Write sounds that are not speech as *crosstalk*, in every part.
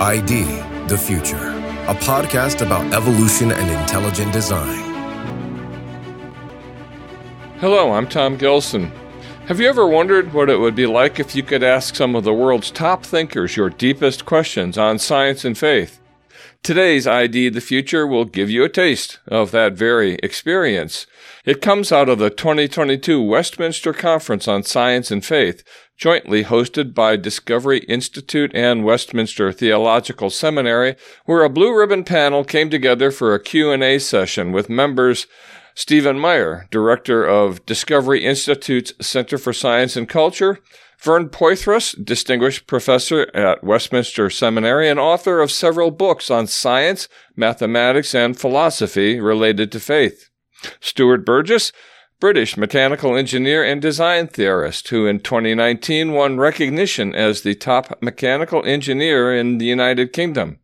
ID The Future, a podcast about evolution and intelligent design. Hello, I'm Tom Gilson. Have you ever wondered what it would be like if you could ask some of the world's top thinkers your deepest questions on science and faith? Today's ID the Future will give you a taste of that very experience. It comes out of the 2022 Westminster Conference on Science and Faith, jointly hosted by Discovery Institute and Westminster Theological Seminary, where a blue ribbon panel came together for a Q&A session with members Stephen Meyer, Director of Discovery Institute's Center for Science and Culture, Vern Poythress, Distinguished Professor at Westminster Seminary and author of several books on science, mathematics, and philosophy related to faith. Stuart Burgess, British mechanical engineer and design theorist, who in 2019 won recognition as the top mechanical engineer in the United Kingdom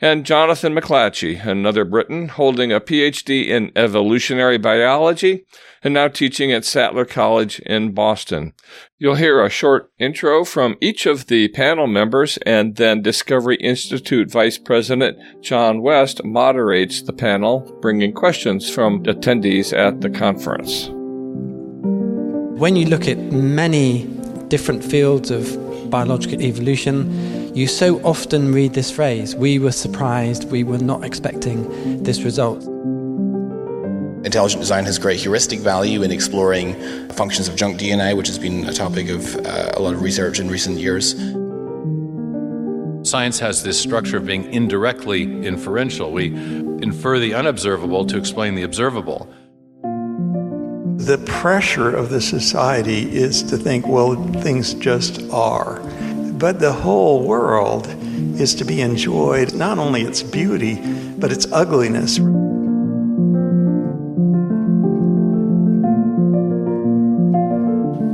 and Jonathan McLatchie, another Briton holding a PhD in evolutionary biology and now teaching at Sattler College in Boston. You'll hear a short intro from each of the panel members, and then Discovery Institute Vice President John West moderates the panel, bringing questions from attendees at the conference. When you look at many different fields of biological evolution, you so often read this phrase we were surprised, we were not expecting this result. Intelligent design has great heuristic value in exploring functions of junk DNA, which has been a topic of uh, a lot of research in recent years. Science has this structure of being indirectly inferential. We infer the unobservable to explain the observable. The pressure of the society is to think, well, things just are. But the whole world is to be enjoyed, not only its beauty, but its ugliness.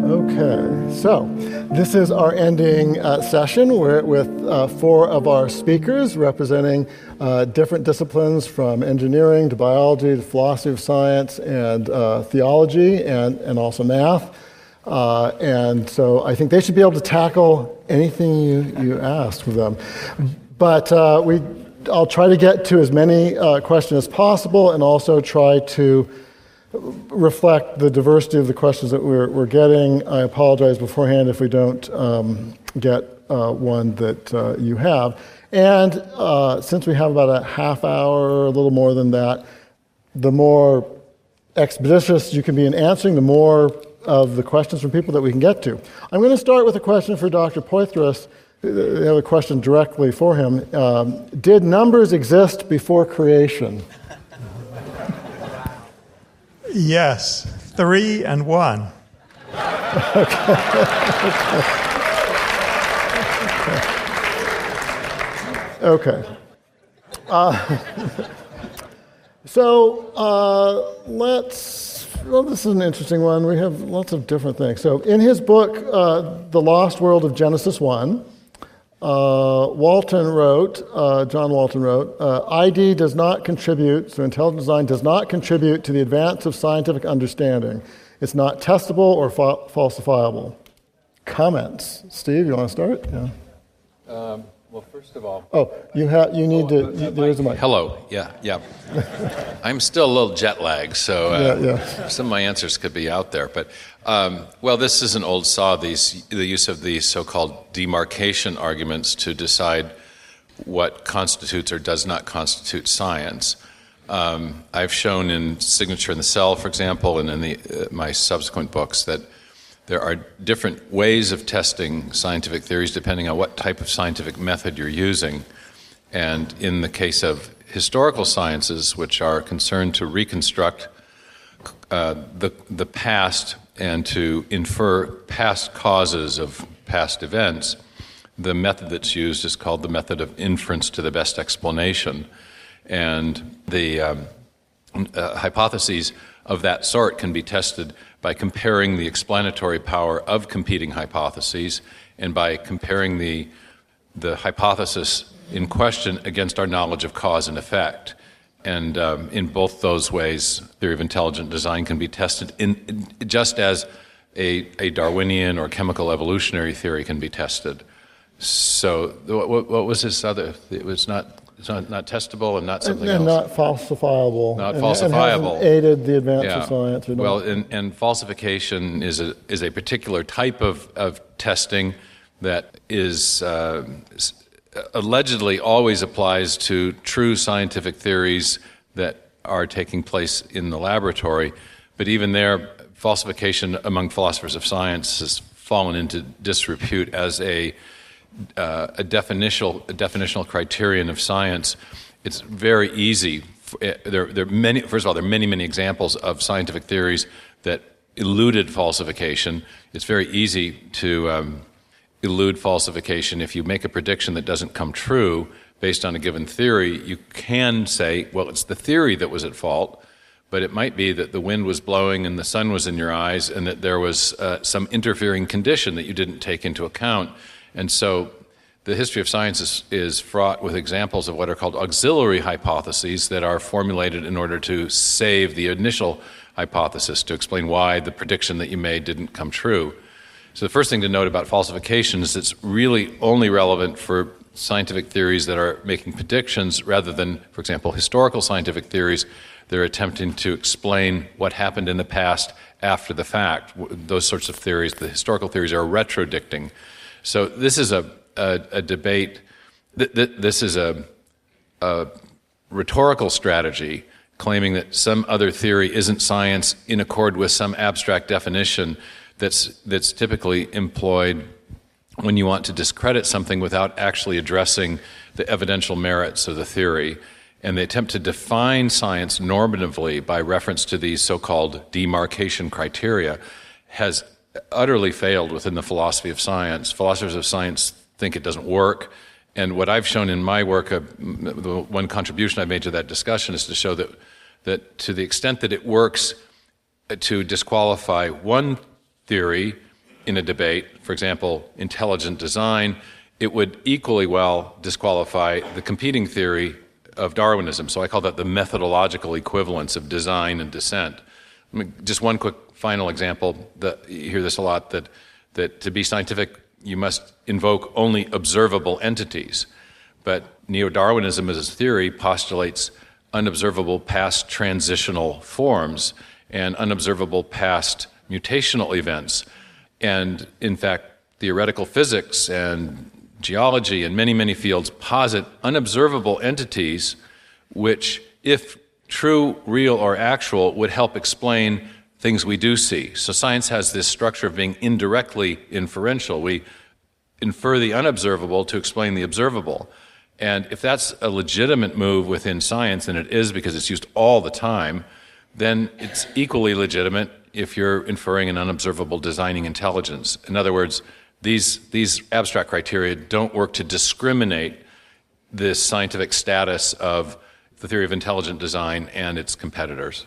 Okay, so this is our ending uh, session. We're with uh, four of our speakers representing uh, different disciplines from engineering to biology to philosophy of science and uh, theology and, and also math. Uh, and so I think they should be able to tackle anything you, you ask them. But uh, we, I'll try to get to as many uh, questions as possible and also try to reflect the diversity of the questions that we're, we're getting. I apologize beforehand if we don't um, get uh, one that uh, you have. And uh, since we have about a half hour, a little more than that, the more expeditious you can be in answering, the more of the questions from people that we can get to. I'm going to start with a question for Dr. Poythress. We have a question directly for him. Um, did numbers exist before creation? Yes, three and one. okay. *laughs* okay. Uh, so uh, let's well, this is an interesting one. We have lots of different things. So, in his book, uh, The Lost World of Genesis 1, uh, Walton wrote, uh, John Walton wrote, uh, ID does not contribute, so intelligent design does not contribute to the advance of scientific understanding. It's not testable or fa- falsifiable. Comments? Steve, you want to start? Yeah. Um. Well, first of all. Oh, you have. You need oh, to. You, there's a mic. Hello. Yeah, yeah. *laughs* I'm still a little jet lagged, so uh, yeah, yeah. some of my answers could be out there. But um, well, this is an old saw. These the use of these so-called demarcation arguments to decide what constitutes or does not constitute science. Um, I've shown in Signature in the Cell, for example, and in the, uh, my subsequent books that there are different ways of testing scientific theories depending on what type of scientific method you're using. And in the case of historical sciences, which are concerned to reconstruct uh, the, the past and to infer past causes of past events, the method that's used is called the method of inference to the best explanation. And the um, uh, hypotheses of that sort can be tested by comparing the explanatory power of competing hypotheses and by comparing the, the hypothesis in question against our knowledge of cause and effect. And um, in both those ways, theory of intelligent design can be tested in, in, just as a, a Darwinian or chemical evolutionary theory can be tested. So what, what was this other? It was not it's not, not testable and not something and else. not falsifiable. Not and, falsifiable. And aided the advance yeah. of science. well, and, and, falsification is a is a particular type of, of testing that is uh, allegedly always applies to true scientific theories that are taking place in the laboratory. But even there, falsification among philosophers of science has fallen into disrepute as a uh, a definitional a definitional criterion of science, it's very easy. Eh, there, there are many. First of all, there are many many examples of scientific theories that eluded falsification. It's very easy to um, elude falsification if you make a prediction that doesn't come true based on a given theory. You can say, well, it's the theory that was at fault but it might be that the wind was blowing and the sun was in your eyes and that there was uh, some interfering condition that you didn't take into account. And so the history of science is, is, fraught with examples of what are called auxiliary hypotheses that are formulated in order to save the initial hypothesis, to explain why the prediction that you made didn't come true. So the first thing to note about falsification is it's really only relevant for scientific theories that are making predictions rather than, for example, historical scientific theories. They're attempting to explain what happened in the past after the fact. Those sorts of theories, the historical theories, are retrodicting. So this is a, a, a debate, th- th- this is a, a rhetorical strategy claiming that some other theory isn't science in accord with some abstract definition that's, that's typically employed when you want to discredit something without actually addressing the evidential merits of the theory. And they attempt to define science normatively by reference to these so called demarcation criteria has utterly failed within the philosophy of science. Philosophers of science think it doesn't work. And what I've shown in my work, uh, the one contribution I've made to that discussion is to show that, that to the extent that it works uh, to disqualify one theory in a debate, for example, intelligent design, it would equally well disqualify the competing theory of Darwinism. So I call that the methodological equivalence of design and descent. just one quick final example you hear this a lot that, that to be scientific, you must invoke only observable entities. But neo Darwinism, as a theory, postulates unobservable past transitional forms and unobservable past mutational events. And in fact, theoretical physics and geology and many, many fields posit unobservable entities which, if true, real, or actual, would help explain things we do see. So science has this structure of being indirectly inferential. We infer the unobservable to explain the observable. And if that's a legitimate move within science, and it is because it's used all the time, then it's equally legitimate if you're inferring an unobservable designing intelligence. In other words, these, these abstract criteria don't work to discriminate this scientific status of the theory of intelligent design and its competitors.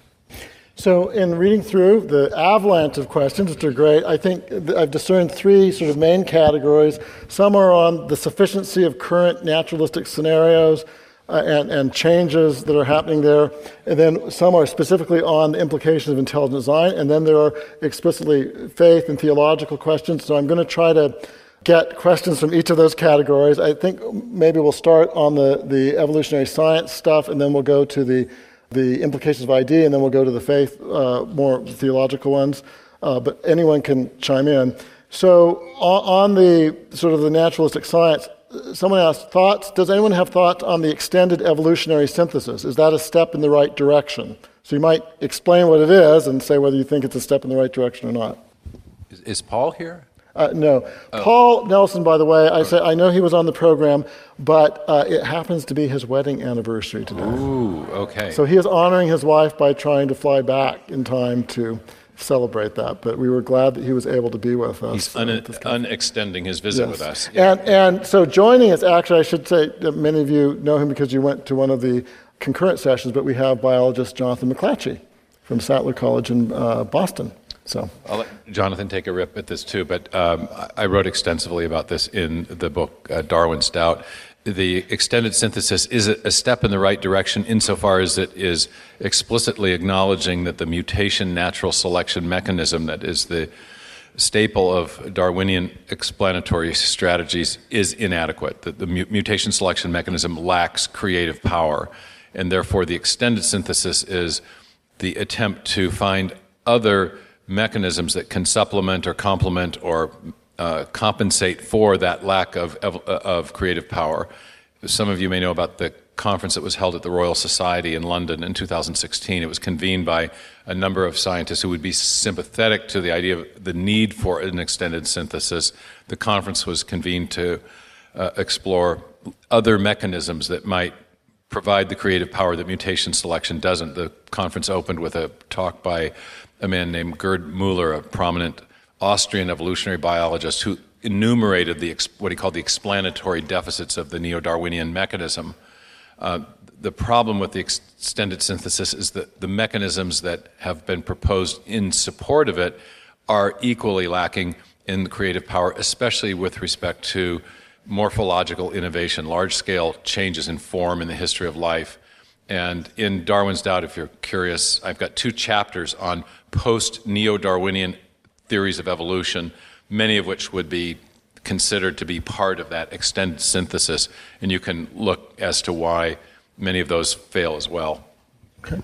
So, in reading through the avalanche of questions, which are great, I think I've discerned three sort of main categories. Some are on the sufficiency of current naturalistic scenarios uh, and, and changes that are happening there. And then some are specifically on the implications of intelligent design. And then there are explicitly faith and theological questions. So, I'm going to try to get questions from each of those categories. I think maybe we'll start on the, the evolutionary science stuff, and then we'll go to the the implications of ID, and then we'll go to the faith, uh, more theological ones. Uh, but anyone can chime in. So on, the sort of the naturalistic science, someone asked thoughts. Does anyone have thoughts on the extended evolutionary synthesis? Is that a step in the right direction? So you might explain what it is and say whether you think it's a step in the right direction or not. Is, is Paul here? Uh, no. Oh. Paul Nelson, by the way, I say I know he was on the program, but uh, it happens to be his wedding anniversary today. Ooh, okay. So he is honoring his wife by trying to fly back in time to celebrate that. But we were glad that he was able to be with us. He's un- unextending his visit yes. with us. Yeah. And, and so joining us, actually, I should say that many of you know him because you went to one of the concurrent sessions, but we have biologist Jonathan McLatchie from Sattler College in uh, Boston. So I'll let Jonathan take a rip at this too, but um, I wrote extensively about this in the book uh, Darwin's Doubt. The extended synthesis is a step in the right direction insofar as it is explicitly acknowledging that the mutation natural selection mechanism that is the staple of Darwinian explanatory strategies is inadequate. The, the mutation selection mechanism lacks creative power, and therefore the extended synthesis is the attempt to find other mechanisms that can supplement or complement or uh, compensate for that lack of, of, of creative power. Some of you may know about the conference that was held at the Royal Society in London in 2016. It was convened by a number of scientists who would be sympathetic to the idea of the need for an extended synthesis. The conference was convened to uh, explore other mechanisms that might provide the creative power that mutation selection doesn't. The conference opened with a talk by a man named Gerd Mueller, a prominent Austrian evolutionary biologist who enumerated the, what he called the explanatory deficits of the neo Darwinian mechanism. Uh, the problem with the extended synthesis is that the mechanisms that have been proposed in support of it are equally lacking in creative power, especially with respect to morphological innovation, large scale changes in form in the history of life. And in Darwin's Doubt, if you're curious, I've got two chapters on post neo Darwinian theories of evolution, many of which would be considered to be part of that extended synthesis. And you can look as to why many of those fail as well.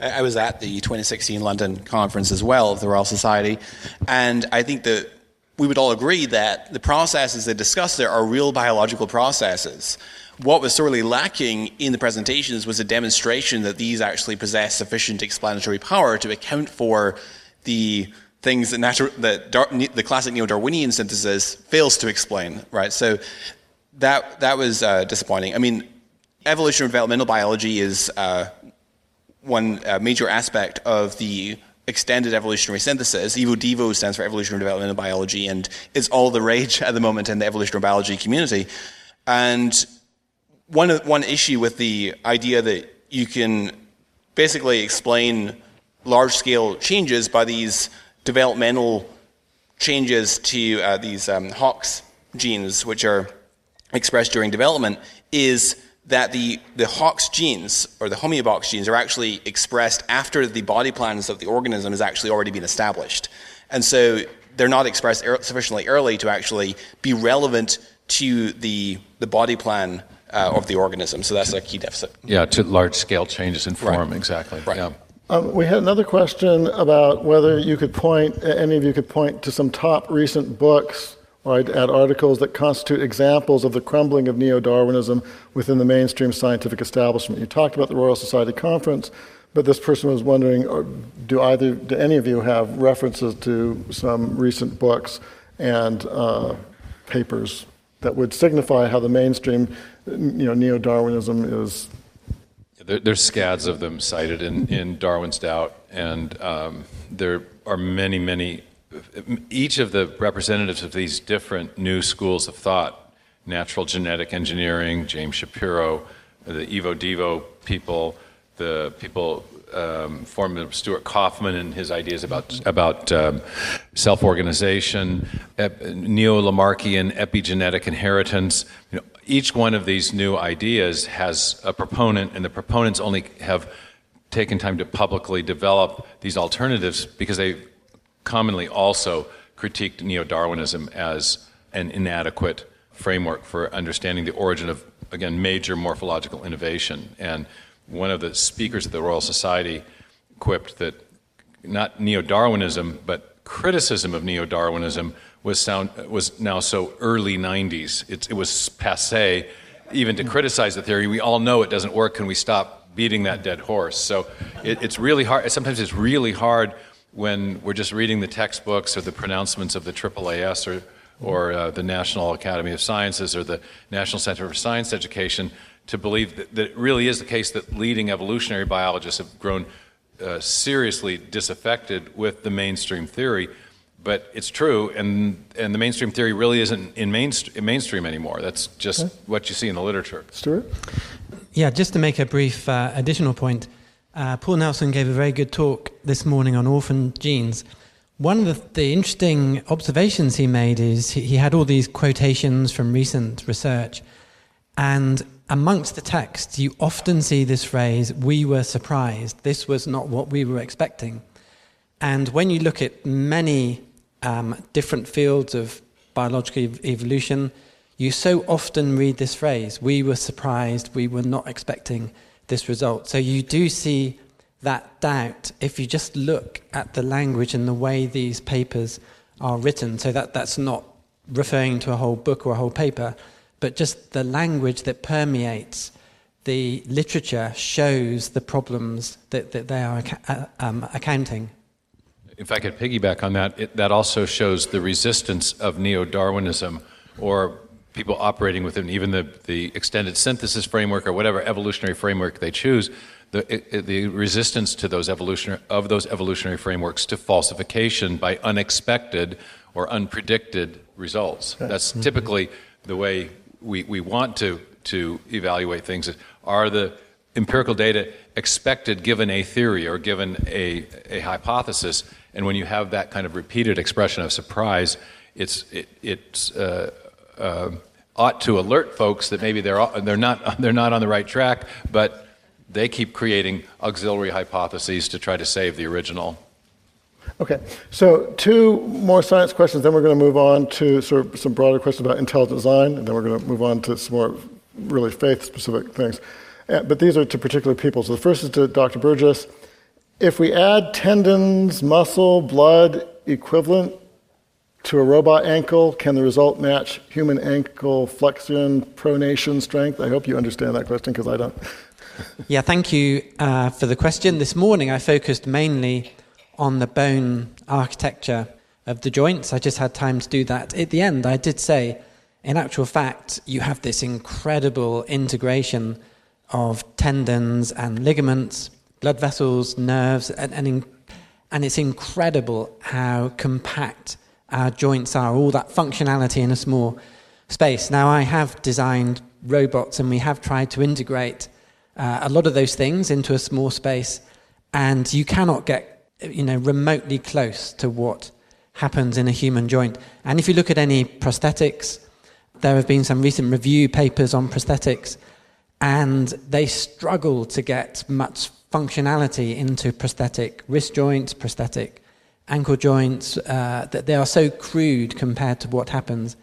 I was at the 2016 London conference as well of the Royal Society, and I think that we would all agree that the processes they discussed there are real biological processes. What was sorely lacking in the presentations was a demonstration that these actually possess sufficient explanatory power to account for the things that, natu- that Dar- the classic neo-Darwinian synthesis fails to explain, right? So that that was uh, disappointing. I mean, evolutionary developmental biology is uh, one uh, major aspect of the extended evolutionary synthesis. EvoDevo stands for evolutionary developmental biology, and it's all the rage at the moment in the evolutionary biology community. And one one issue with the idea that you can basically explain large scale changes by these developmental changes to uh, these um, HOX genes, which are expressed during development, is that the, the HOX genes, or the homeobox genes, are actually expressed after the body plans of the organism has actually already been established. And so they're not expressed er- sufficiently early to actually be relevant to the, the body plan uh, of the organism. So that's a key deficit. Yeah, to large scale changes in form, right. exactly. Right. Yeah. Um, we had another question about whether you could point, any of you could point to some top recent books or add articles that constitute examples of the crumbling of neo Darwinism within the mainstream scientific establishment. You talked about the Royal Society Conference, but this person was wondering do either, do any of you have references to some recent books and uh, papers that would signify how the mainstream you know, neo Darwinism is there, there's scads of them cited in, in Darwin's Doubt, and um, there are many, many. Each of the representatives of these different new schools of thought natural genetic engineering, James Shapiro, the EvoDevo people, the people um, formed Stuart Kauffman and his ideas about about um, self-organization, ep- neo-Lamarckian epigenetic inheritance. You know, each one of these new ideas has a proponent, and the proponents only have taken time to publicly develop these alternatives because they commonly also critiqued neo Darwinism as an inadequate framework for understanding the origin of, again, major morphological innovation. And one of the speakers at the Royal Society quipped that not neo Darwinism, but criticism of neo Darwinism was, sound, was now so early 90s. It, it was passe even to criticize the theory. We all know it doesn't work. Can we stop beating that dead horse? So it, it's really hard. Sometimes it's really hard when we're just reading the textbooks or the pronouncements of the AAAS or, or uh, the National Academy of Sciences or the National Center for Science Education to believe that, that it really is the case that leading evolutionary biologists have grown uh, seriously disaffected with the mainstream theory but it's true, and and the mainstream theory really isn't in, in mainstream anymore. That's just okay. what you see in the literature. Stuart. Yeah, just to make a brief uh, additional point, uh, Paul Nelson gave a very good talk this morning on orphan genes. One of the, the interesting observations he made is he, he had all these quotations from recent research, and amongst the text, you often see this phrase, "We were surprised. This was not what we were expecting." And when you look at many um, different fields of biological ev- evolution, you so often read this phrase we were surprised, we were not expecting this result. So you do see that doubt if you just look at the language and the way these papers are written. So that, that's not referring to a whole book or a whole paper, but just the language that permeates the literature shows the problems that, that they are uh, um, accounting. If I could piggyback on that, it, that also shows the resistance of neo Darwinism or people operating within even the, the extended synthesis framework or whatever evolutionary framework they choose. The, it, the resistance to those evolutionary of those evolutionary frameworks to falsification by unexpected or unpredicted results. That's mm-hmm. typically the way we, we want to, to evaluate things. Are the empirical data expected given a theory or given a, a hypothesis? And when you have that kind of repeated expression of surprise, it's, it, it's, uh, uh, ought to alert folks that maybe they're, they're, not, *laughs* they're not on the right track, but they keep creating auxiliary hypotheses to try to save the original. Okay, so two more science questions, then we're going to move on to sort of some broader questions about intelligent design, and then we're going to move on to some more really faith specific things. Uh, but these are to particular people. So the first is to Dr. Burgess. If we add tendons, muscle, blood equivalent to a robot ankle, can the result match human ankle flexion, pronation strength? I hope you understand that question because I don't. *laughs* yeah, thank you uh, for the question. This morning I focused mainly on the bone architecture of the joints. I just had time to do that. At the end, I did say, in actual fact, you have this incredible integration of tendons and ligaments, blood vessels, nerves, and, and, in, and it's incredible how compact our joints are, all that functionality in a small space. Now, I have designed robots and we have tried to integrate uh, a lot of those things into a small space, and you cannot get you know, remotely close to what happens in a human joint. And if you look at any prosthetics, there have been some recent review papers on prosthetics, and they struggle to get much functionality into prosthetic wrist joints, prosthetic ankle joints. Uh, that they are so crude compared to what happens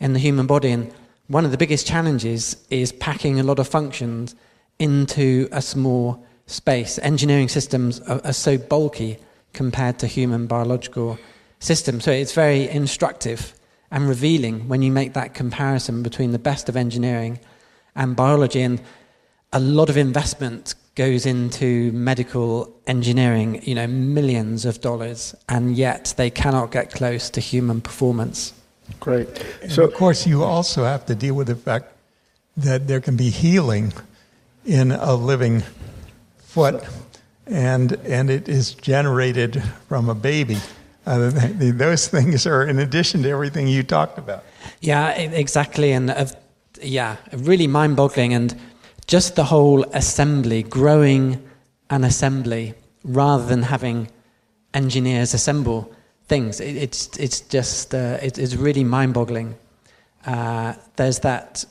in the human body. And one of the biggest challenges is packing a lot of functions into a small space. Engineering systems are, are so bulky compared to human biological systems. So it's very instructive and revealing when you make that comparison between the best of engineering and biology. And a lot of investment goes into medical engineering, you know, millions of dollars, and yet they cannot get close to human performance. Great. And so, of course, you also have to deal with the fact that there can be healing in a living foot, and and it is generated from a baby. Uh, *laughs* those things are in addition to everything you talked about. Yeah, exactly, and uh, yeah, really mind-boggling, and just the whole assembly, growing an assembly rather than having engineers assemble things. It, it's it's just uh, it, it's really mind-boggling. Uh, there's that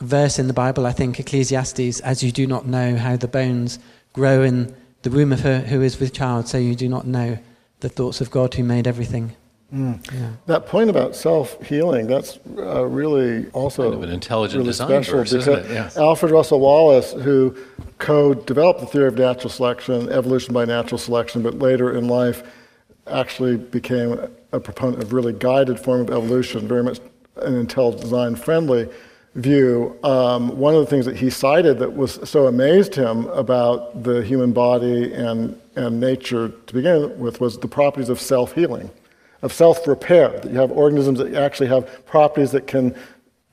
verse in the Bible, I think Ecclesiastes, as you do not know how the bones grow in the womb of her who is with child, so you do not know the thoughts of God who made everything. Mm. Yeah. That point about self healing, that's uh, really also kind of an intelligent really design special verse, because yeah. Alfred Russel Wallace, who co developed the theory of natural selection, evolution by natural selection, but later in life actually became a proponent of really guided form of evolution, very much an intelligent design friendly view, um, one of the things that he cited that was so amazed him about the human body and, and nature to begin with was the properties of self healing, of self repair, that you have organisms that actually have properties that can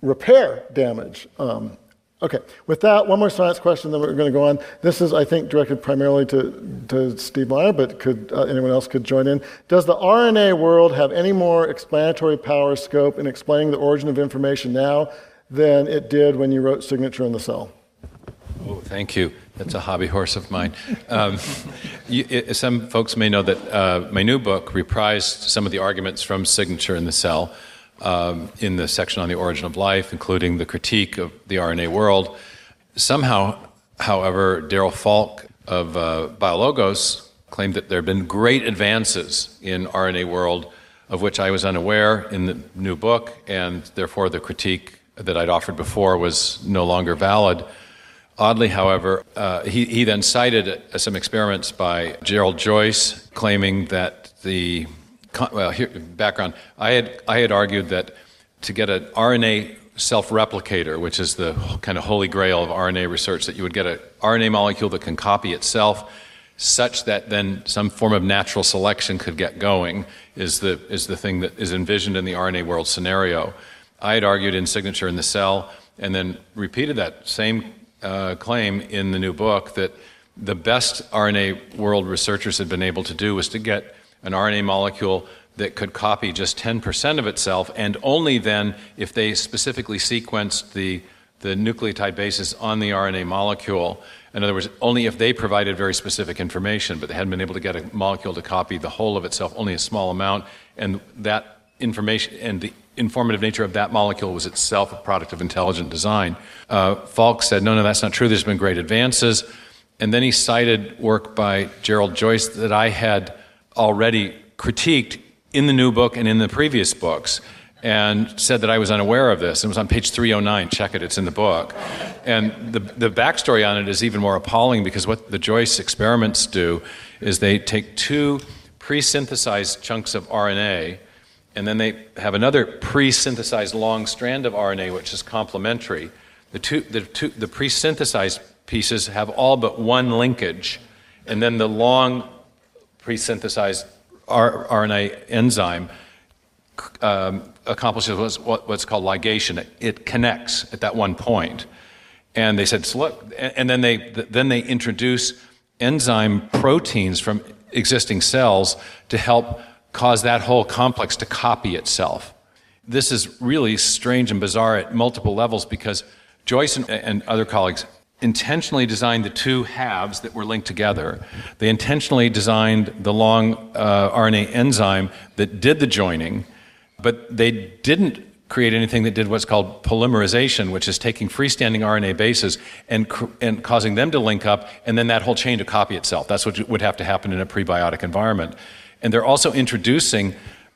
repair damage. Um, okay, with that, one more science question, then we're going to go on. This is, I think, directed primarily to, to Steve Meyer, but could uh, anyone else could join in. Does the RNA world have any more explanatory power scope in explaining the origin of information now than it did when you wrote Signature in the Cell. Oh, thank you. That's a hobby horse of mine. Um, you, it, some folks may know that uh, my new book reprised some of the arguments from Signature in the Cell um, in the section on the origin of life, including the critique of the RNA world. Somehow, however, Darrel Falk of uh, BioLogos claimed that there have been great advances in RNA world of which I was unaware in the new book, and therefore the critique that I'd offered before was no longer valid. Oddly, however, uh, he, he then cited uh, some experiments by Gerald Joyce claiming that the well, here, background. I had I had argued that to get an RNA self-replicator, which is the kind of holy grail of RNA research, that you would get an RNA molecule that can copy itself, such that then some form of natural selection could get going, is the is the thing that is envisioned in the RNA world scenario. I had argued in Signature in the Cell, and then repeated that same uh, claim in the new book that the best RNA world researchers had been able to do was to get an RNA molecule that could copy just 10% of itself, and only then if they specifically sequenced the, the nucleotide bases on the RNA molecule. In other words, only if they provided very specific information, but they hadn't been able to get a molecule to copy the whole of itself, only a small amount, and that information and the informative nature of that molecule was itself a product of intelligent design. Uh, Falk said, no, no, that's not true. There's been great advances. And then he cited work by Gerald Joyce that I had already critiqued in the new book and in the previous books and said that I was unaware of this. It was on page 309. Check it, it's in the book. And the, the backstory on it is even more appalling because what the Joyce experiments do is they take two pre synthesized chunks of RNA and then they have another pre synthesized long strand of RNA, which is complementary. The, two, the, two, the pre synthesized pieces have all but one linkage, and then the long pre synthesized RNA enzyme um, accomplishes what's, what's, called ligation. It, it, connects at that one point. And they said, so look, and then they, then they introduce enzyme proteins from existing cells to help cause that whole complex to copy itself. This is really strange and bizarre at multiple levels because Joyce and, and other colleagues intentionally designed the two halves that were linked together. They intentionally designed the long uh, RNA enzyme that did the joining, but they didn't create anything that did what's called polymerization, which is taking freestanding RNA bases and, and causing them to link up, and then that whole chain to copy itself. That's what would have to happen in a prebiotic environment. And they're also introducing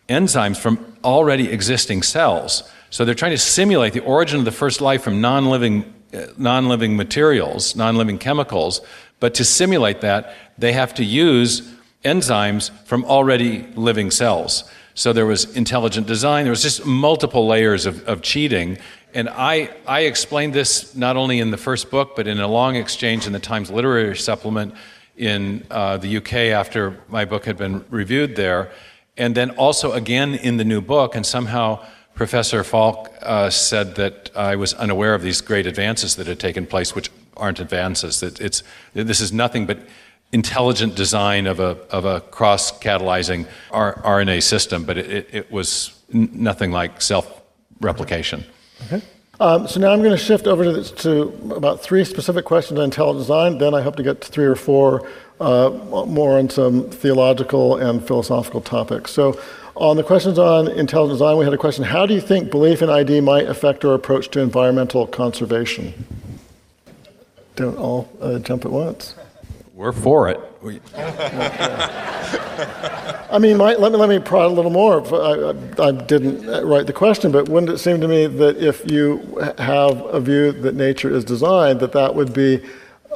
enzymes from already existing cells. So they're trying to simulate the origin of the first life from non living uh, non-living materials, non-living chemicals, but to simulate that, they have to use enzymes from already living cells. So there was intelligent design, there was just multiple layers of, of cheating. And I, I explained this not only in the first book, but in a long exchange in the Times Literary Supplement in uh, the UK after my book had been reviewed there, and then also again in the new book. And somehow Professor Falk uh, said that I was unaware of these great advances that had taken place, which aren't advances. That it's this is nothing but intelligent design of a of a cross catalyzing RNA system, but it, it, it was n- nothing like self replication. Okay. Um, so now I'm going to shift over to, this, to, about three specific questions on intelligent design. Then I hope to get to three or four uh, more on some theological and philosophical topics. So on the questions on intelligent design, we had a question: How do you think belief in ID might affect our approach to environmental conservation? Don't all uh, jump at once. We're for it. We... *laughs* I mean, my, let me let me prod a little more. I, I, didn't write the question, but wouldn't it seem to me that if you have a view that nature is designed, that that would be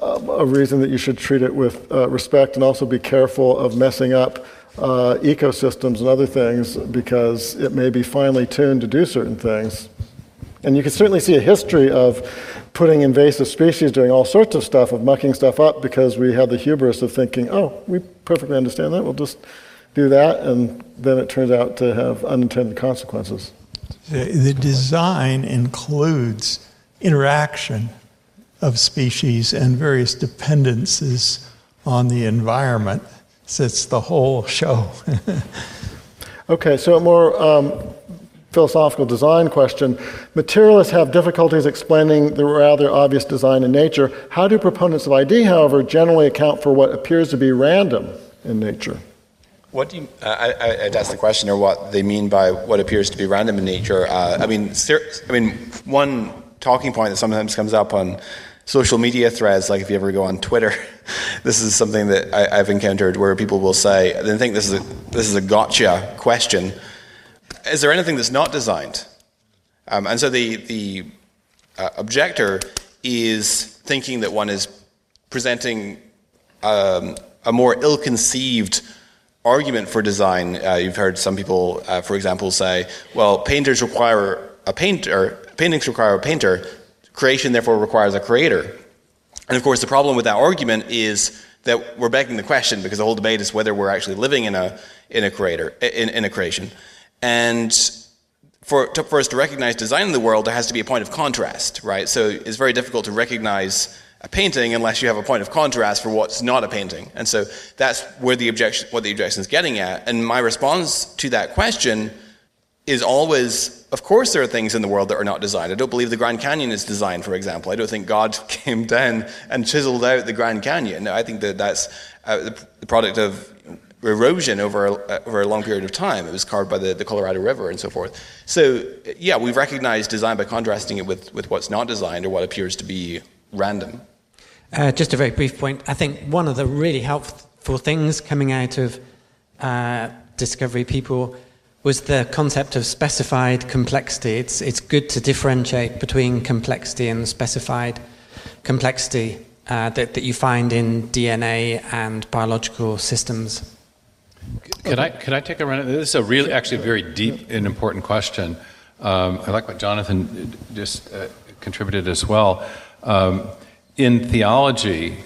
uh, a reason that you should treat it with uh, respect and also be careful of messing up uh, ecosystems and other things because it may be finely tuned to do certain things. And you can certainly see a history of putting invasive species doing all sorts of stuff, of mucking stuff up because we had the hubris of thinking, oh, we perfectly understand that, we'll just do that, and then it turns out to have unintended consequences. The design includes interaction of species and various dependencies on the environment. So it's the whole show. *laughs* okay, so a more um, philosophical design question. Materialists have difficulties explaining the rather obvious design in nature. How do proponents of ID, however, generally account for what appears to be random in nature? What do you, I, I, I'd ask the question, or what they mean by what appears to be random in nature. Uh, I mean, I mean, one talking point that sometimes comes up on social media threads, like if you ever go on Twitter, *laughs* this is something that I, have encountered where people will say, they think this is a, this is a gotcha question, is there anything that's not designed? Um, and so the, the uh, objector is thinking that one is presenting um, a more ill conceived argument for design. Uh, you've heard some people, uh, for example, say, well, painters require a painter, paintings require a painter, creation therefore requires a creator. And of course, the problem with that argument is that we're begging the question because the whole debate is whether we're actually living in a, in a creator, in, in a creation. And for, to, for us to recognize design in the world, there has to be a point of contrast, right? So it's very difficult to recognize a painting unless you have a point of contrast for what's not a painting. And so that's where the objection, what the objection is getting at. And my response to that question is always, of course, there are things in the world that are not designed. I don't believe the Grand Canyon is designed, for example. I don't think God *laughs* came down and chiseled out the Grand Canyon. No, I think that that's uh, the product of erosion over a, over a long period of time. It was carved by the, the Colorado River and so forth. So, yeah, we've recognized design by contrasting it with, with what's not designed or what appears to be random. Uh, just a very brief point. I think one of the really helpful things coming out of uh, Discovery People was the concept of specified complexity. It's, it's good to differentiate between complexity and specified complexity uh, that, that you find in DNA and biological systems. Could I could I take a run at this? Is a really actually a very deep and important question. Um, I like what Jonathan just uh, contributed as well. Um, in theology,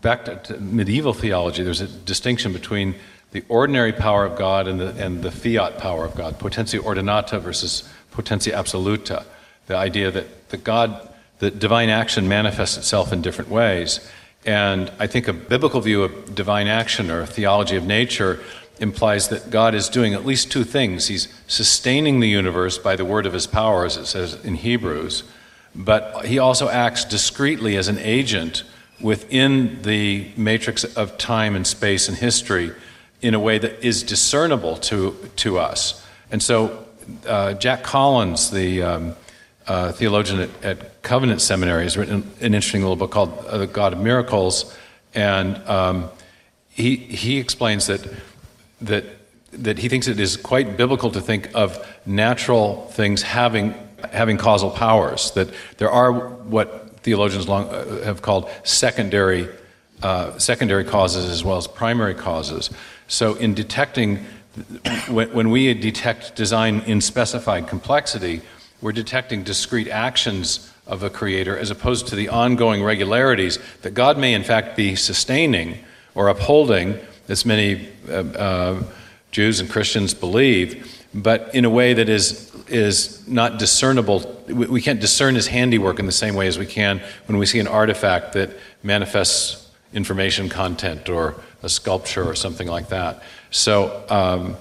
back to medieval theology, there's a distinction between the ordinary power of God and the, and the fiat power of God, potentia ordinata versus potentia absoluta. The idea that the God, the divine action manifests itself in different ways. And I think a biblical view of divine action or theology of nature implies that God is doing at least two things. He's sustaining the universe by the word of his power, as it says in Hebrews, but he also acts discreetly as an agent within the matrix of time and space and history in a way that is discernible to, to us. And so, uh, Jack Collins, the um, uh, theologian at, at, Covenant Seminary, has written an interesting little book called uh, The God of Miracles. And um, he, he explains that that that he thinks it is quite biblical to think of natural things having having causal powers. That there are what theologians long, uh, have called secondary uh, secondary causes as well as primary causes. So in detecting when, when we detect design in specified complexity, we're detecting discrete actions of a creator as opposed to the ongoing regularities that God may in fact be sustaining or upholding as many uh, uh, Jews and Christians believe, but in a way that is, is not discernible. We, we can't discern his handiwork in the same way as we can when we see an artifact that manifests information content or a sculpture or something like that. So um,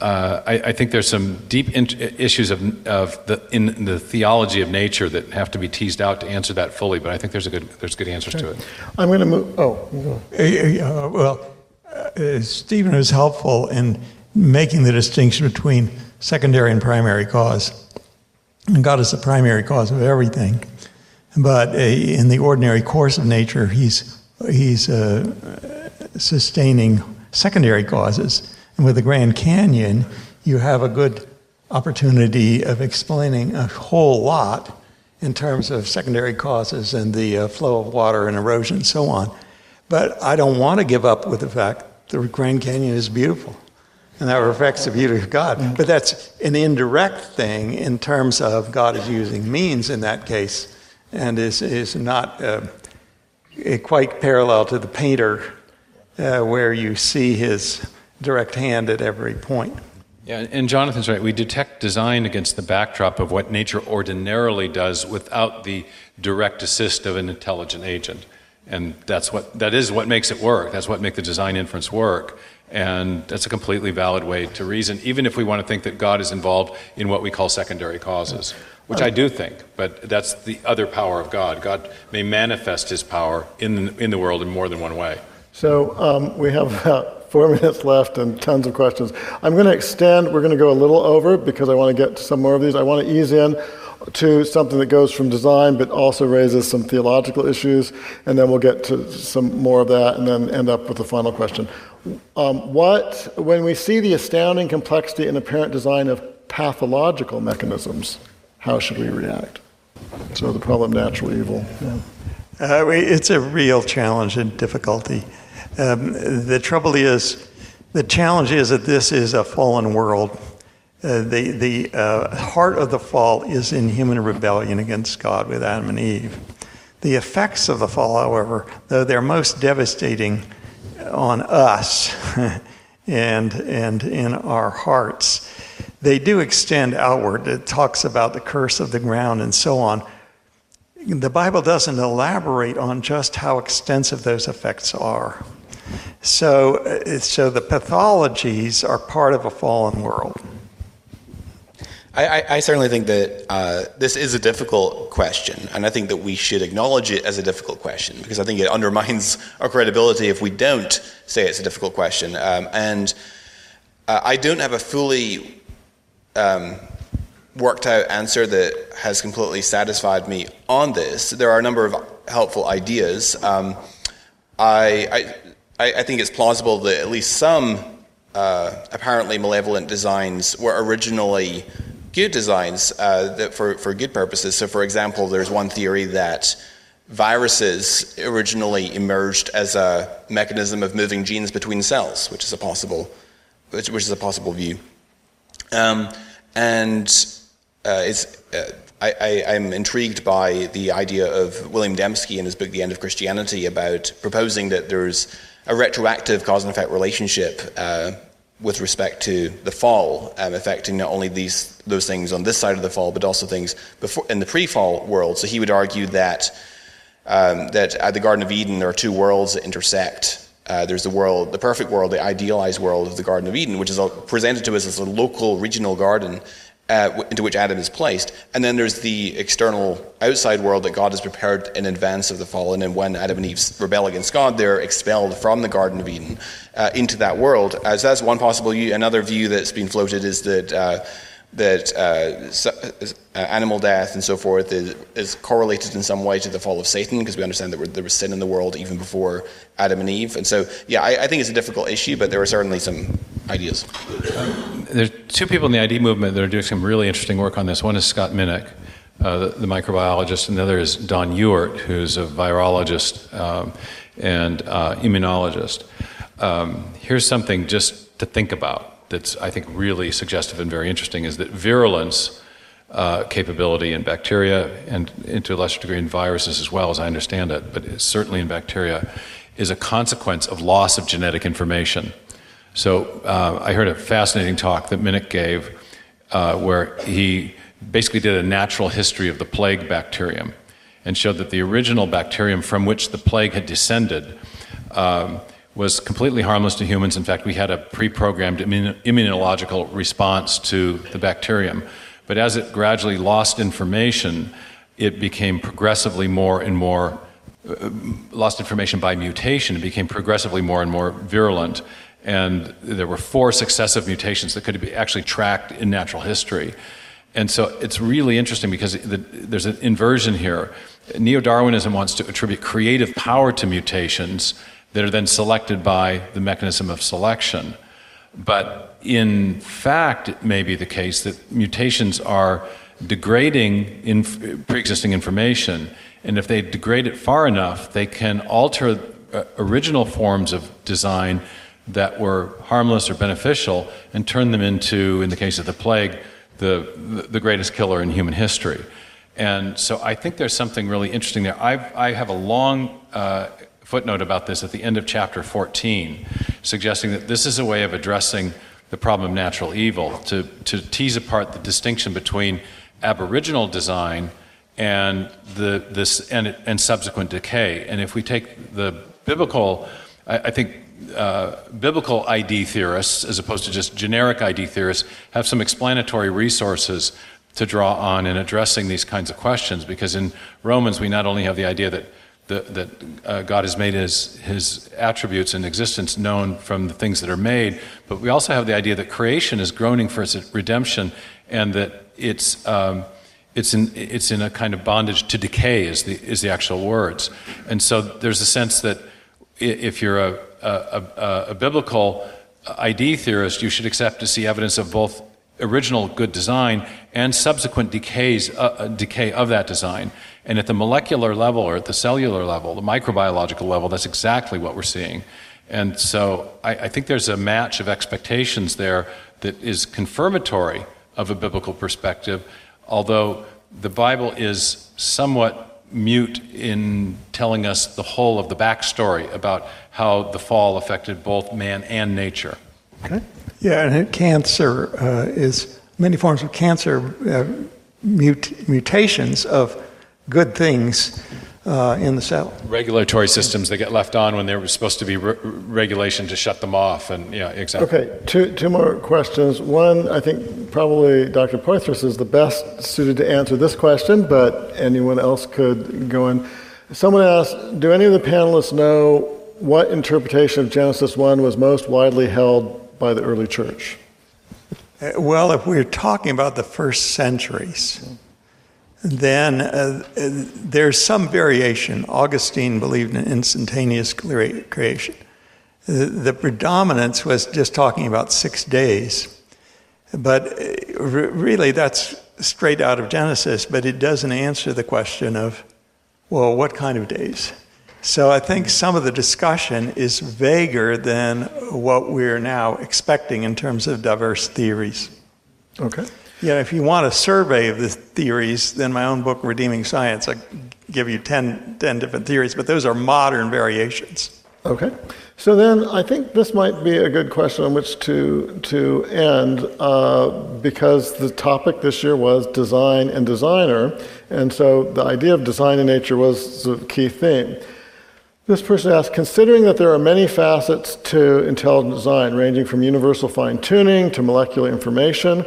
uh, I, I, think there's some deep issues of, of the, in the theology of nature that have to be teased out to answer that fully. But I think there's a good there's good answers to it. I'm going to move. Oh, uh, well, uh, Stephen was helpful in making the distinction between secondary and primary cause. And God is the primary cause of everything. But uh, in the ordinary course of nature, He's, he's uh, sustaining secondary causes. And with the Grand Canyon, you have a good opportunity of explaining a whole lot in terms of secondary causes and the uh, flow of water and erosion and so on. But I don't want to give up with the fact the Grand Canyon is beautiful. And that reflects the beauty of God. But that's an indirect thing in terms of God is using means in that case and is, is not uh, quite parallel to the painter uh, where you see his direct hand at every point. Yeah, and Jonathan's right. We detect design against the backdrop of what nature ordinarily does without the direct assist of an intelligent agent and that's what that is what makes it work. That's what makes the design inference work. And that's a completely valid way to reason even if we want to think that god is involved in what we call secondary causes which i do think. But that's the other power of god. God may manifest his power in the, in the world in more than one way. So um, we have about four *laughs* minutes left and tons of questions. I'm going to extend we're going to go a little over because i want to get to some more of these. I want to ease in to something that goes from design but also raises some theological issues, and then we'll get to some more of that and then end up with the final question. Um, what, when we see the astounding complexity and apparent design of pathological mechanisms, how should we react? So the problem natural evil. Yeah. Uh, it's a real challenge and difficulty. Um, the trouble is, the challenge is that this is a fallen world. Uh, the the uh, heart of the fall is in human rebellion against God with Adam and Eve. The effects of the fall, however, though they're most devastating on us *laughs* and, and in our hearts, they do extend outward. It talks about the curse of the ground and so on. The Bible doesn't elaborate on just how extensive those effects are. So, uh, so the pathologies are part of a fallen world. I, I, certainly think that uh, this is a difficult question, and I think that we should acknowledge it as a difficult question because I think it undermines *laughs* our credibility if we don't say it's a difficult question. Um, and uh, I don't have a fully um, worked out answer that has completely satisfied me on this. There are a number of helpful ideas. Um, I, I, I think it's plausible that at least some uh, apparently malevolent designs were originally good designs uh, for, for good purposes. So, for example, there's one theory that viruses originally emerged as a mechanism of moving genes between cells, which is a possible, which, which is a possible view. Um, and uh, it's, uh, I, am intrigued by the idea of William Dembski in his book *The End of Christianity* about proposing that there's a retroactive cause and effect relationship uh, with respect to the fall, um, affecting not only these those things on this side of the fall, but also things before in the pre-fall world. So he would argue that um, that at the Garden of Eden there are two worlds that intersect. Uh, there's the world, the perfect world, the idealized world of the Garden of Eden, which is presented to us as a local, regional garden, uh, into which Adam is placed. And then there's the external, outside world that God has prepared in advance of the fall. And when Adam and Eve rebel against God, they're expelled from the Garden of Eden uh, into that world. So that's one possible view. Another view that's been floated is that uh, that uh, uh, animal death and so forth is, is, correlated in some way to the fall of Satan, because we understand that there was sin in the world even before Adam and Eve. And so, yeah, I, I think it's a difficult issue, but there are certainly some ideas. There's two people in the ID movement that are doing some really interesting work on this. One is Scott Minnich, uh, the, the, microbiologist, and the other is Don Ewert, who's a virologist um, and uh, immunologist. Um, here's something just to think about that's, I think, really suggestive and very interesting is that virulence uh, capability in bacteria and, to a lesser degree, in viruses as well, as I understand it, but certainly in bacteria, is a consequence of loss of genetic information. So uh, I heard a fascinating talk that Minnich gave uh, where he basically did a natural history of the plague bacterium and showed that the original bacterium from which the plague had descended um, was completely harmless to humans. In fact, we had a pre programmed immunological response to the bacterium. But as it gradually lost information, it became progressively more and more, uh, lost information by mutation, it became progressively more and more virulent. And there were four successive mutations that could be actually tracked in natural history. And so it's really interesting because the, there's an inversion here. Neo Darwinism wants to attribute creative power to mutations that are then selected by the mechanism of selection. But in fact, it may be the case that mutations are degrading in pre existing information, and if they degrade it far enough, they can alter uh, original forms of design that were harmless or beneficial and turn them into, in the case of the plague, the, the greatest killer in human history. And so I think there's something really interesting there. I've, I have a long uh, footnote about this at the end of chapter 14, suggesting that this is a way of addressing the problem of natural evil, to, to tease apart the distinction between aboriginal design and, the, this, and, and subsequent decay. And if we take the biblical, I, I think uh, biblical ID theorists, as opposed to just generic ID theorists, have some explanatory resources to draw on in addressing these kinds of questions. Because in Romans, we not only have the idea that the, that uh, God has made his, his attributes and existence known from the things that are made, but we also have the idea that creation is groaning for its redemption and that it's, um, it's, in, it's in a kind of bondage to decay, is the, is the actual words. And so there's a sense that if you're a, a, a, a biblical ID theorist, you should accept to see evidence of both original good design and subsequent decays, uh, uh, decay of that design. And at the molecular level or at the cellular level, the microbiological level, that's exactly what we're seeing. And so I, I think there's a match of expectations there that is confirmatory of a biblical perspective, although the Bible is somewhat mute in telling us the whole of the backstory about how the fall affected both man and nature. Okay. Yeah, and cancer uh, is many forms of cancer uh, mut- mutations of good things uh, in the cell. Regulatory systems that get left on when there was supposed to be re- regulation to shut them off, and yeah, exactly. Okay, two, two more questions. One, I think probably Dr. Poythress is the best suited to answer this question, but anyone else could go in. Someone asked, do any of the panelists know what interpretation of Genesis 1 was most widely held by the early church? Uh, well, if we're talking about the first centuries, then uh, there's some variation. Augustine believed in instantaneous creation. The, the predominance was just talking about six days. But uh, really, that's straight out of Genesis, but it doesn't answer the question of, well, what kind of days? So I think some of the discussion is vaguer than what we're now expecting in terms of diverse theories. Okay. Yeah, if you want a survey of the theories, then my own book, Redeeming Science, I give you 10, 10 different theories, but those are modern variations. Okay. So then I think this might be a good question on which to, to end uh, because the topic this year was design and designer. And so the idea of design in nature was the key theme. This person asked, considering that there are many facets to intelligent design, ranging from universal fine tuning to molecular information,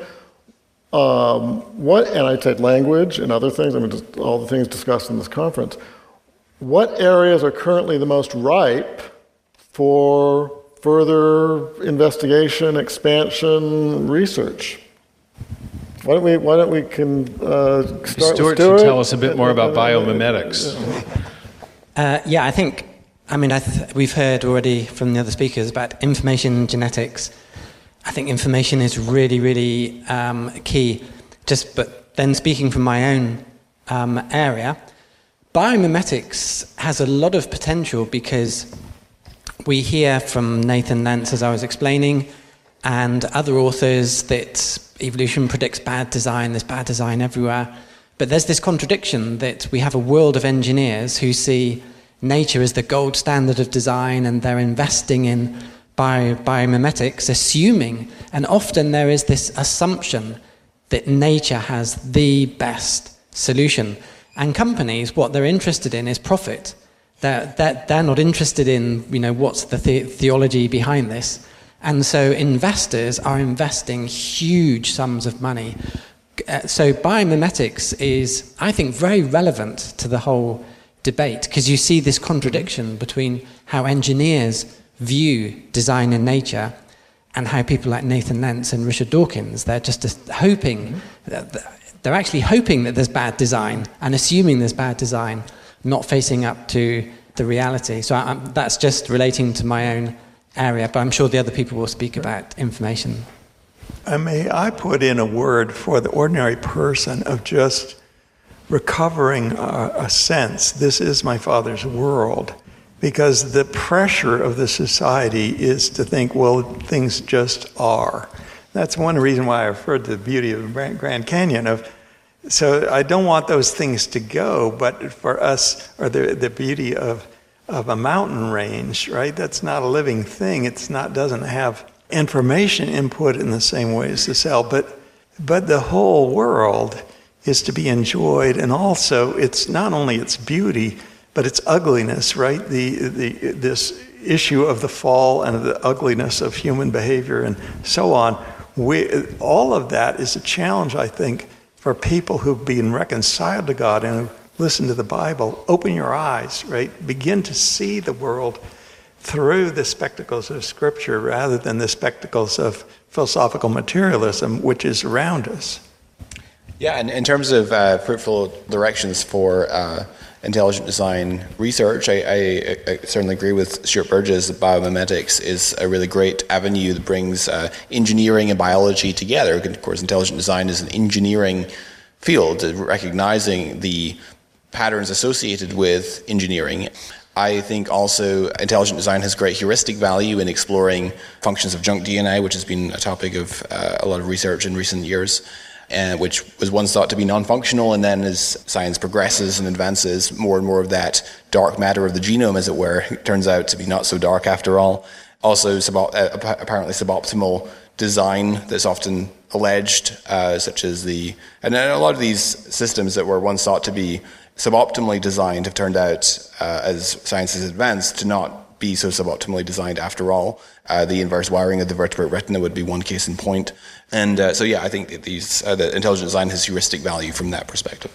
um, what, and I said language and other things, I mean, just all the things discussed in this conference. What areas are currently the most ripe for further investigation, expansion, research? Why don't we, why don't we can, uh, start Stuart, Stuart should tell us a bit more about biomimetics. Uh, yeah, I think, I mean, I th- we've heard already from the other speakers about information genetics I think information is really, really um, key. Just, but then speaking from my own um, area, biomimetics has a lot of potential because we hear from Nathan Lents, as I was explaining, and other authors that evolution predicts bad design, there's bad design everywhere. But there's this contradiction that we have a world of engineers who see nature as the gold standard of design and they're investing in by biomimetics, assuming, and often there is this assumption that nature has the best solution. And companies, what they're interested in is profit. They're, they're, they're not interested in, you know, what's the, the theology behind this. And so investors are investing huge sums of money. Uh, so biomimetics is, I think, very relevant to the whole debate because you see this contradiction between how engineers view design in nature and how people like Nathan Lents and Richard Dawkins, they're just hoping, they're actually hoping that there's bad design and assuming there's bad design, not facing up to the reality. So I, that's just relating to my own area, but I'm sure the other people will speak about information. Uh, may I put in a word for the ordinary person of just recovering a, a sense this is my Father's world because the pressure of the society is to think, well, things just are. That's one reason why I referred to the beauty of Grand Canyon. Of so I don't want those things to go, but for us, or the the beauty of of a mountain range, right? That's not a living thing. It's not doesn't have information input in the same way as the cell, but but the whole world is to be enjoyed, and also it's not only its beauty but its ugliness, right? The, the, this issue of the fall and the ugliness of human behavior and so on. We, all of that is a challenge, I think, for people who've been reconciled to God and who listen to the Bible. Open your eyes, right? Begin to see the world through the spectacles of Scripture rather than the spectacles of philosophical materialism, which is around us. Yeah, and in terms of uh, fruitful directions for uh, intelligent design research. I, I, I, certainly agree with Stuart Burgess that biomimetics is a really great avenue that brings uh, engineering and biology together. Of course, intelligent design is an engineering field, recognizing the patterns associated with engineering. I think also intelligent design has great heuristic value in exploring functions of junk DNA, which has been a topic of uh, a lot of research in recent years and which was once thought to be non-functional, and then as science progresses and advances, more and more of that dark matter of the genome, as it were, *laughs* turns out to be not so dark after all. Also, uh, apparently suboptimal design that's often alleged, uh, such as the and a lot of these systems that were once thought to be suboptimally designed have turned out, uh, as science has advanced, to not be so suboptimally designed after all. Uh, the inverse wiring of the vertebrate retina would be one case in point. And uh, so, yeah, I think these, uh, the intelligent design has heuristic value from that perspective.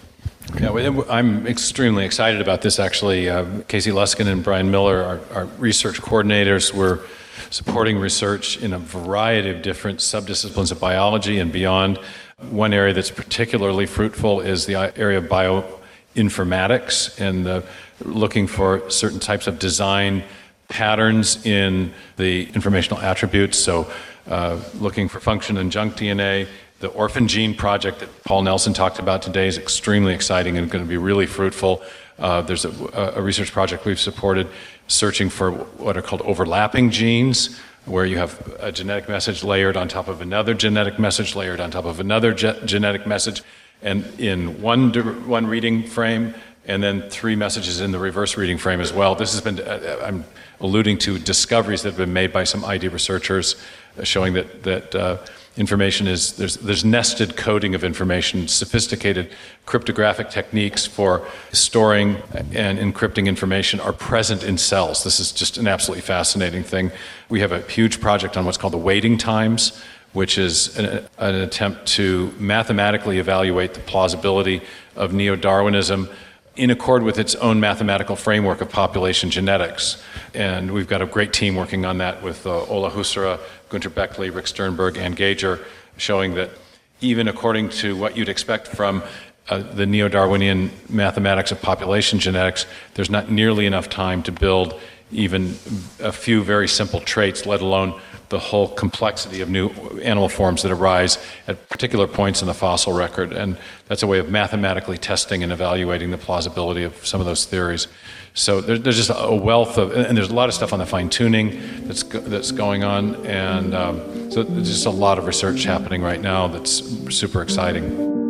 Yeah, I'm extremely excited about this. Actually, uh, Casey Luskin and Brian Miller, our, our research coordinators, were supporting research in a variety of different subdisciplines of biology and beyond. One area that's particularly fruitful is the area of bioinformatics and the, looking for certain types of design patterns in the informational attributes. So, uh, looking for function in junk DNA. The orphan gene project that Paul Nelson talked about today is extremely exciting and going to be really fruitful. Uh, there's a, a, research project we've supported searching for what are called overlapping genes, where you have a genetic message layered on top of another genetic message layered on top of another ge- genetic message, and in one, one reading frame, and then three messages in the reverse reading frame as well. This has been, uh, I'm alluding to discoveries that have been made by some ID researchers showing that, that uh, information is there's, there's nested coding of information, sophisticated cryptographic techniques for storing and encrypting information are present in cells. This is just an absolutely fascinating thing. We have a huge project on what's called the waiting times, which is an, an attempt to mathematically evaluate the plausibility of neo Darwinism in accord with its own mathematical framework of population genetics. And we've got a great team working on that with uh, Ola Hössjer, Günter Bechly, Rick Sternberg, and Gauger, showing that even according to what you'd expect from uh, the neo Darwinian mathematics of population genetics, there's not nearly enough time to build even a few very simple traits, let alone the whole complexity of new animal forms that arise at particular points in the fossil record. And that's a way of mathematically testing and evaluating the plausibility of some of those theories. So there's just a wealth of, and there's a lot of stuff on the fine tuning that's, that's going on. And um, so there's just a lot of research happening right now that's super exciting.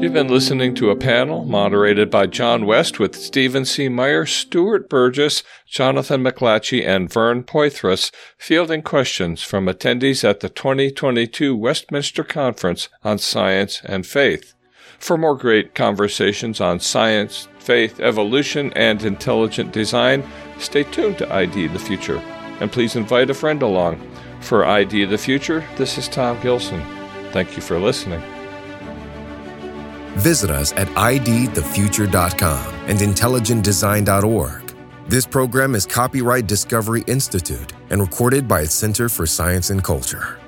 You've been listening to a panel moderated by John West with Stephen C. Meyer, Stuart Burgess, Jonathan McLatchie, and Vern Poythress, fielding questions from attendees at the 2022 Westminster Conference on Science and Faith. For more great conversations on science, faith, evolution, and intelligent design, stay tuned to ID the Future. And please invite a friend along. For ID the Future, this is Tom Gilson. Thank you for listening. Visit us at idthefuture.com and intelligentdesign.org. This program is copyright Discovery Institute and recorded by its Center for Science and Culture.